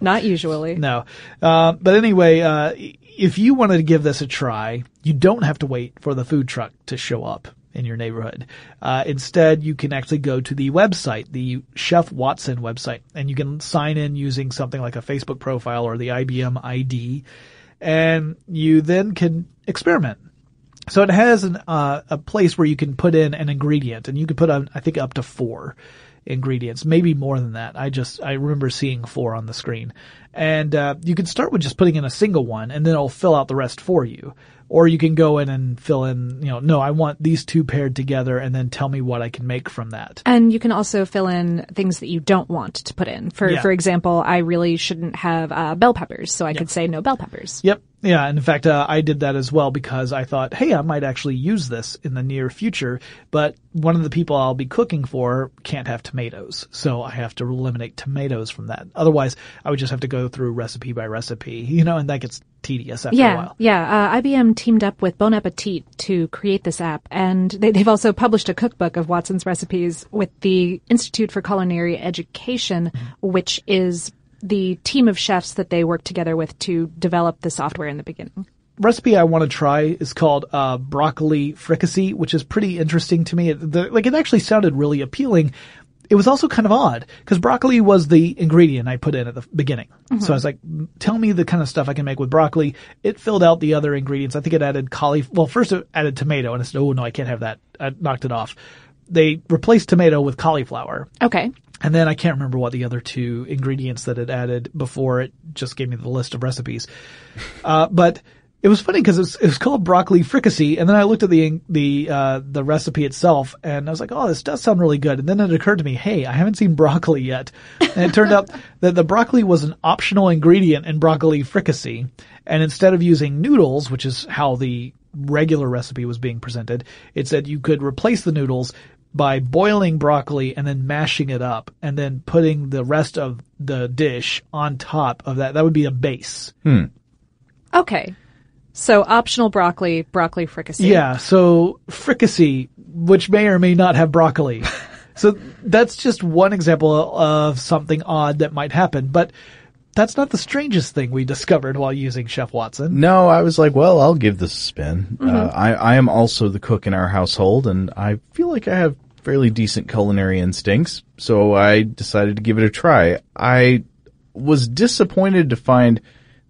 Not usually. no, uh, but anyway, uh, if you wanted to give this a try, you don't have to wait for the food truck to show up in your neighborhood. Uh, instead, you can actually go to the website, the Chef Watson website, and you can sign in using something like a Facebook profile or the IBM ID, and you then can experiment. So it has an, uh, a place where you can put in an ingredient, and you can put on, I think, up to four ingredients, maybe more than that. I just I remember seeing four on the screen, and uh, you can start with just putting in a single one, and then it'll fill out the rest for you. Or you can go in and fill in, you know, no, I want these two paired together, and then tell me what I can make from that. And you can also fill in things that you don't want to put in. For Yeah. for example, I really shouldn't have uh, bell peppers, so I could say no bell peppers. Yep. Yeah. And in fact, uh, I did that as well because I thought, hey, I might actually use this in the near future, but one of the people I'll be cooking for can't have tomatoes. So I have to eliminate tomatoes from that. Otherwise, I would just have to go through recipe by recipe, you know, and that gets tedious after a Yeah, while. yeah. Uh, IBM teamed up with Bon Appetit to create this app, and they, they've also published a cookbook of Watson's recipes with the Institute for Culinary Education, which is the team of chefs that they worked together with to develop the software in the beginning. recipe I want to try is called uh, broccoli fricassee, which is pretty interesting to me. The, like it actually sounded really appealing. It was also kind of odd because broccoli was the ingredient I put in at the beginning. So I was like, tell me the kind of stuff I can make with broccoli. It filled out the other ingredients. I think it added cauliflower. Well, first it added tomato and I said, oh no, I can't have that. I knocked it off. They replaced tomato with cauliflower. Okay. And then I can't remember what the other two ingredients that it added before it just gave me the list of recipes. Uh, but it was funny because it was, it was called broccoli fricassee, and then I looked at the the uh, the recipe itself, and I was like, "Oh, this does sound really good." And then it occurred to me, "Hey, I haven't seen broccoli yet," and it turned out that the broccoli was an optional ingredient in broccoli fricassee, and instead of using noodles, which is how the regular recipe was being presented, it said you could replace the noodles by boiling broccoli and then mashing it up and then putting the rest of the dish on top of that. That would be a base. Okay. So optional broccoli, broccoli fricassee. Yeah. So fricassee, which may or may not have broccoli. so that's just one example of something odd that might happen, but that's not the strangest thing we discovered while using Chef Watson. No, I was like, well, I'll give this a spin. Uh, I, I am also the cook in our household, and I feel like I have fairly decent culinary instincts, so I decided to give it a try. I was disappointed to find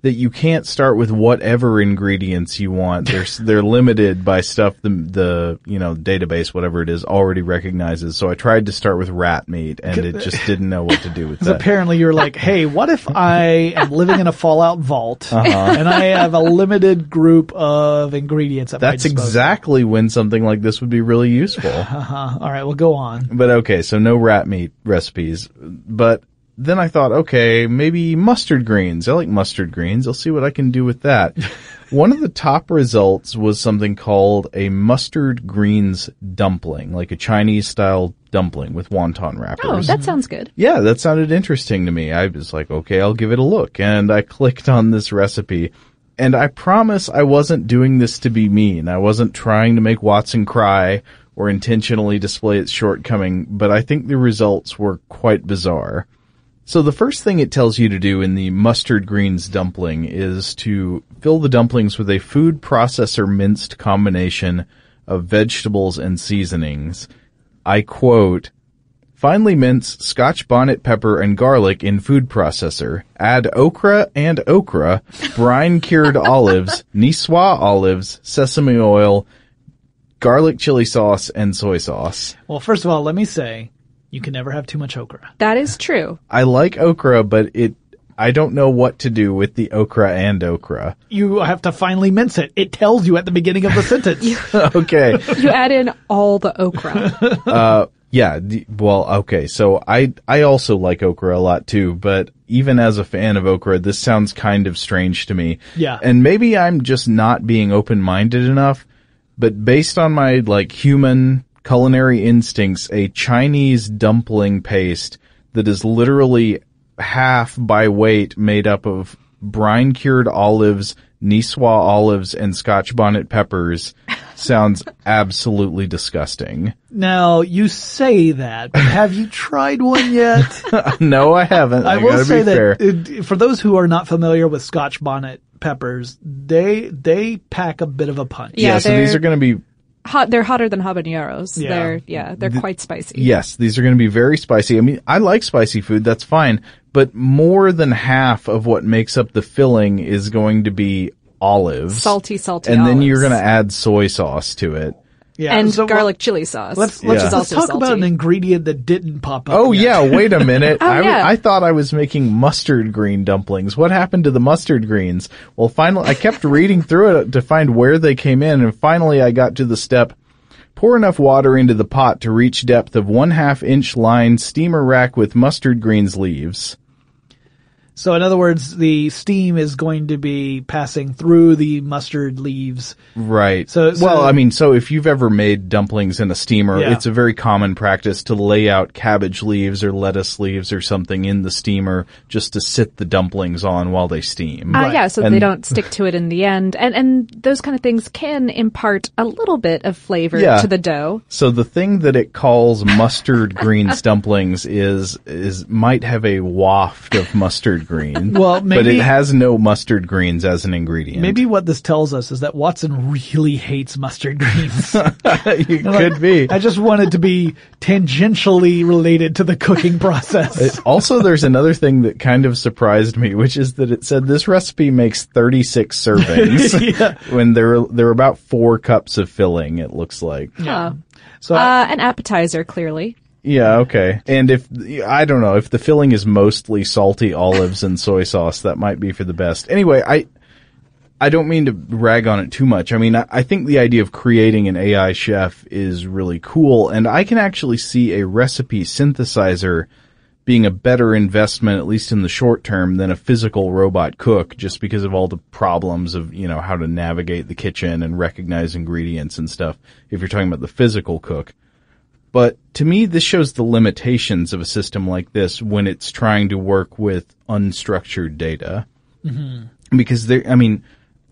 that you can't start with whatever ingredients you want. They're they're limited by stuff the the you know database whatever it is already recognizes. So I tried to start with rat meat, and it just didn't know what to do with that. apparently you're like, hey, what if I am living in a Fallout vault and I have a limited group of ingredients at That's exactly when something like this would be really useful. Uh-huh. All right, well, go on. But okay, so no rat meat recipes. But then I thought, okay, maybe mustard greens. I like mustard greens. I'll see what I can do with that. One of the top results was something called a mustard greens dumpling, like a Chinese style dumpling with wonton wrappers. Oh, wrappers. that sounds good. Yeah, that sounded interesting to me. I was like, okay, I'll give it a look. And I clicked on this recipe. And I promise I wasn't doing this to be mean. I wasn't trying to make Watson cry or intentionally display its shortcoming, but I think the results were quite bizarre. So the first thing it tells you to do in the mustard greens dumpling is to fill the dumplings with a food processor minced combination of vegetables and seasonings. I quote, Finely mince scotch bonnet pepper and garlic in food processor. Add okra and okra, brine cured olives, Niçoise olives, sesame oil, garlic chili sauce, and soy sauce. Well, first of all, let me say, you can never have too much okra. That is true. I like okra, but it, I don't know what to do with the okra and okra. You have to finally mince it. It tells you at the beginning of the sentence. okay. You add in all the okra. Uh, yeah, the, well, okay. So I I also like okra a lot too, but even as a fan of okra, this sounds kind of strange to me. Yeah. And maybe I'm just not being open-minded enough, but based on my like human culinary instincts, a Chinese dumpling paste that is literally half by weight made up of brine cured olives, Niçoise olives, and Scotch bonnet peppers sounds absolutely disgusting. now, you say that, but have you tried one yet? no, I haven't. I, I will say that it, for those who are not familiar with Scotch bonnet peppers, they they pack a bit of a punch. yeah, Yeah, so these are going to be Hot. They're hotter than habaneros. Yeah. They're yeah. They're quite spicy. yes, these are going to be very spicy. I mean, I like spicy food, that's fine, but more than half of what makes up the filling is going to be olives, Salty, salty. and then you're going to add soy sauce to it. Yeah, and so garlic chili sauce. Let's which let's, is let's also talk about an ingredient that didn't pop up. Oh yet. yeah, wait a minute. Oh, I, w- yeah. I thought I was making mustard green dumplings. What happened to the mustard greens? Well, finally, I kept reading through it to find where they came in, and finally I got to the step. Pour enough water into the pot to reach depth of one half inch line steamer rack with mustard greens leaves. So in other words, the steam is going to be passing through the mustard leaves. Right. So- so- well, I mean, so if you've ever made dumplings in a steamer, Yeah. it's a very common practice to lay out cabbage leaves or lettuce leaves or something in the steamer just to sit the dumplings on while they steam. Uh, yeah, so And- they don't stick to it in the end, and and those kind of things can impart a little bit of flavor Yeah. to the dough. So the thing that it calls mustard greens dumplings is is might have a waft of mustard green. Well, but it has no mustard greens as an ingredient. Maybe what this tells us is that Watson really hates mustard greens. it could be. I just want it to be tangentially related to the cooking process. Also, there's another thing that kind of surprised me, which is that it said this recipe makes 36 servings when there there are about four cups of filling. It looks like. Yeah. So I- Uh, an appetizer, clearly. Yeah, okay. And if, I don't know, if the filling is mostly salty olives and soy sauce, that might be for the best. Anyway, I, I don't mean to rag on it too much. I mean, I, I think the idea of creating an AI chef is really cool, and I can actually see a recipe synthesizer being a better investment, at least in the short term, than a physical robot cook, just because of all the problems of, you know, how to navigate the kitchen and recognize ingredients and stuff, if you're talking about the physical cook. But to me, this shows the limitations of a system like this when it's trying to work with unstructured data. Mm-hmm. Because there, I mean,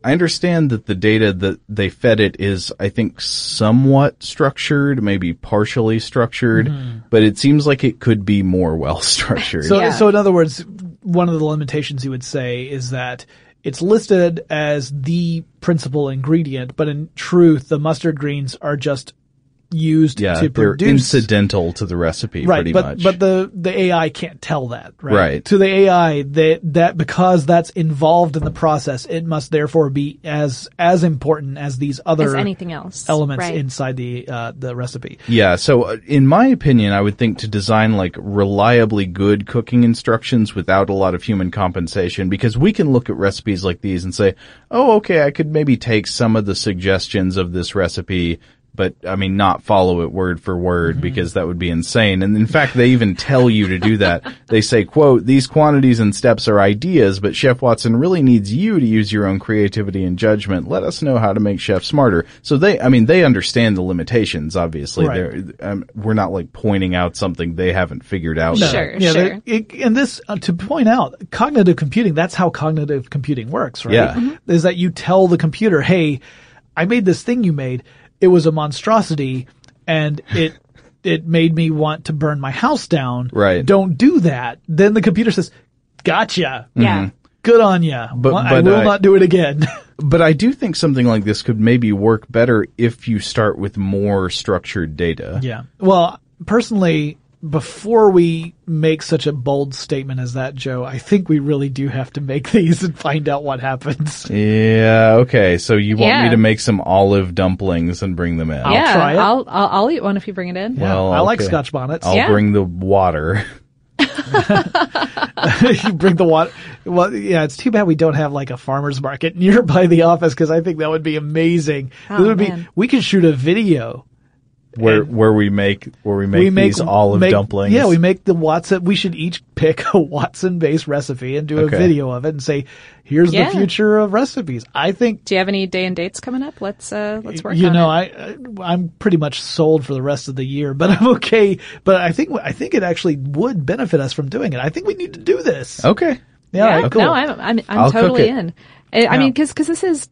I understand that the data that they fed it is, I think, somewhat structured, maybe partially structured, mm-hmm. but it seems like it could be more well structured. So, Yeah. so in other words, one of the limitations you would say is that it's listed as the principal ingredient, but in truth, the mustard greens are just used yeah, to they're produce. incidental to the recipe, right, pretty but much. but the the AI can't tell that, right? Right. To the AI, that that because that's involved in the process, it must therefore be as as important as these other As anything else. elements Right. inside the uh, the recipe. Yeah, so uh, in my opinion, I would think to design like reliably good cooking instructions without a lot of human compensation because we can look at recipes like these and say, oh, okay, I could maybe take some of the suggestions of this recipe, but I mean, not follow it word for word because that would be insane. And in fact, they even tell you to do that. They say, quote, these quantities and steps are ideas, but Chef Watson really needs you to use your own creativity and judgment. Let us know how to make Chef smarter. So they, I mean, they understand the limitations, obviously. Right. They're, um, we're not like pointing out something they haven't figured out. yet. Sure, Yeah, sure. it, and this uh, to point out, cognitive computing. That's how cognitive computing works, right? Yeah. Mhm. Is that you tell the computer, "Hey, I made this thing you made. It was a monstrosity, and it it made me want to burn my house down. Right. Don't do that." Then the computer says, "Gotcha. Yeah. Mm-hmm. Good on ya. But- I but will I- not do it again." But I do think something like this could maybe work better if you start with more structured data. yeah. Well, personally. Before we make such a bold statement as that, Joe, I think we really do have to make these and find out what happens. Yeah, okay. So you want me to make some olive dumplings and bring them in? I'll yeah, try it. I'll, I'll I'll eat one if you bring it in. Well, I like okay. Scotch bonnets. I'll Yeah. bring the water. you bring the water. Well, yeah, it's too bad we don't have like a farmer's market nearby the office because I think that would be amazing. Oh, this would be, man. we could shoot a video. Where And- where we make where we make, we make these olive make- dumplings. Yeah, we make the Watson. We should each pick a Watson based recipe and do Okay. a video of it and say, "Here's Yeah. the future of recipes." I think Do you have any day and dates coming up? Let's uh let's work you on know, it. I, I I'm pretty much sold for the rest of the year, but I'm okay. But I think I think it actually would benefit us from doing it. I think we need to do this. Okay. Yeah, all right, cool. No, I'm I'm, I'm totally in. I, I Yeah. mean, because this is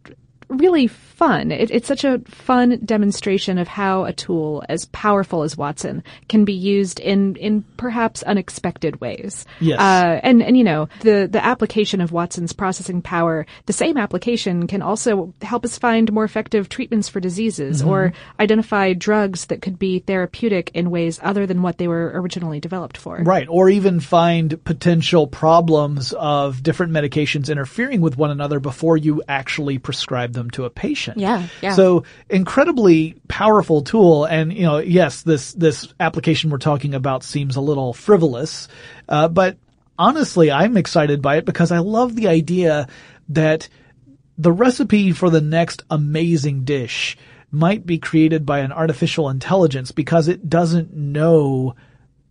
really fun. It, it's such a fun demonstration of how a tool as powerful as Watson can be used in in perhaps unexpected ways. Yes. Uh, and and you know the the application of Watson's processing power, the same application can also help us find more effective treatments for diseases Mm-hmm. or identify drugs that could be therapeutic in ways other than what they were originally developed for. Right, or even find potential problems of different medications interfering with one another before you actually prescribe them to a patient. Yeah, yeah. So incredibly powerful tool, and you know, yes, this this application we're talking about seems a little frivolous, uh, but honestly, I'm excited by it because I love the idea that the recipe for the next amazing dish might be created by an artificial intelligence because it doesn't know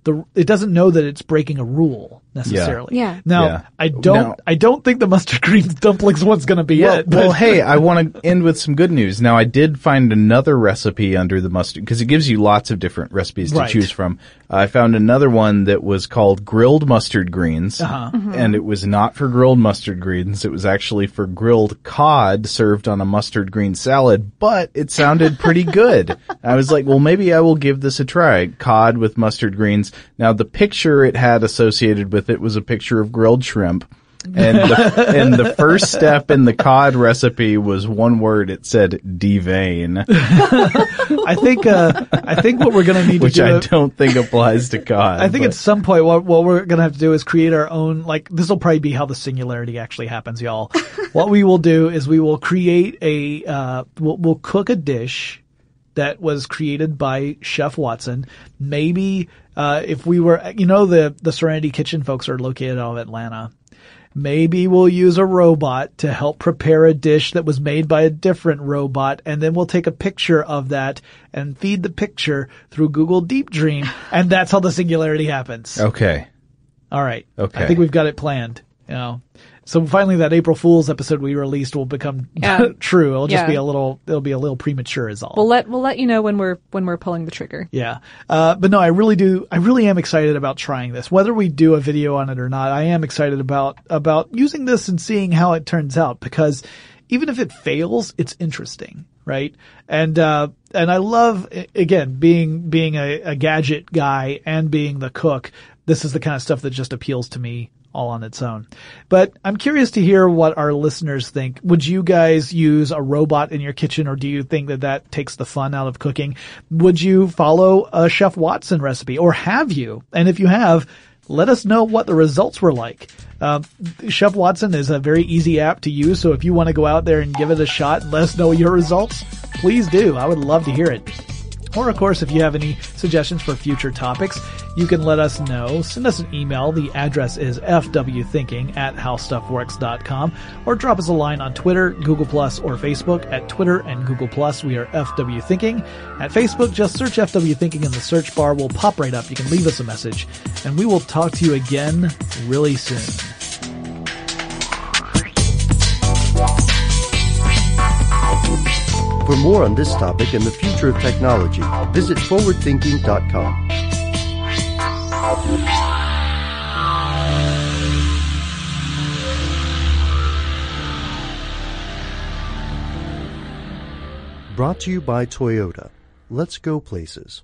the it doesn't know that it's breaking a rule necessarily. Yeah. Now Yeah. I don't Now- I don't think the mustard green dumplings one's going to be Well, it. well, hey, I want to end with some good news. Now, I did find another recipe under the mustard because it gives you lots of different recipes to Right. choose from. I found another one that was called grilled mustard greens, Uh-huh. and it was not for grilled mustard greens. It was actually for grilled cod served on a mustard green salad, but it sounded pretty good. I was like, well, maybe I will give this a try. Cod with mustard greens. Now, the picture it had associated with it was a picture of grilled shrimp. And the, and the first step in the cod recipe was one word. It said devein, I think uh, I think what we're going to need which to do I don't think applies to cod. I think but- at some point what, what we're going to have to do is create our own, like, this will probably be how the singularity actually happens, y'all. what we will do is we will create a, uh, we'll, we'll cook a dish that was created by Chef Watson. Maybe, uh, if we were, you know, the, the Sereneti Kitchen folks are located out of Atlanta. Maybe we'll use a robot to help prepare a dish that was made by a different robot, and then we'll take a picture of that and feed the picture through Google Deep Dream, and that's how the singularity happens. okay. All right. Okay. I think we've got it planned. You know. So finally, that April Fool's episode we released will become Yeah. true. It'll just Yeah. be a little. It'll be a little premature, is all. We'll let we'll let you know when we're when we're pulling the trigger. Yeah. Uh, but no, I really do, I really am excited about trying this. Whether we do a video on it or not, I am excited about, about using this and seeing how it turns out because even if it fails, it's interesting, right? And, uh, and I love, again, being, being a, a gadget guy and being the cook. This is the kind of stuff that just appeals to me all on its own. But I'm curious to hear what our listeners think. Would you guys use a robot in your kitchen or do you think that that takes the fun out of cooking? Would you follow a Chef Watson recipe or have you? And if you have, let us know what the results were like. Um, Chef Watson is a very easy app to use, so if you want to go out there and give it a shot and let us know your results, please do. I would love to hear it. Or, of course, if you have any suggestions for future topics, you can let us know. Send us an email. The address is fwthinking at howstuffworks.com or drop us a line on Twitter, Google Plus, or Facebook. At Twitter and Google Plus, we are FW Thinking. At Facebook, just search FW Thinking in the search bar. We'll pop right up. You can leave us a message and we will talk to you again really soon. For more on this topic and the future of technology, visit forwardthinking.com. Brought to you by Toyota. Let's go places.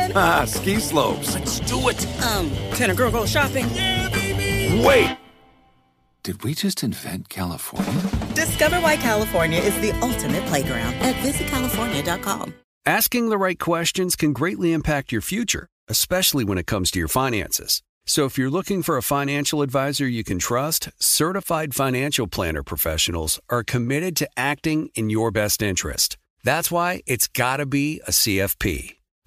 Ah, ski slopes. Let's do it. Um, can a girl go shopping? Yeah, baby. Wait. Did we just invent California? Discover why California is the ultimate playground at visitcalifornia.com. Asking the right questions can greatly impact your future, especially when it comes to your finances. So if you're looking for a financial advisor you can trust, certified financial planner professionals are committed to acting in your best interest. That's why it's got to be a CFP.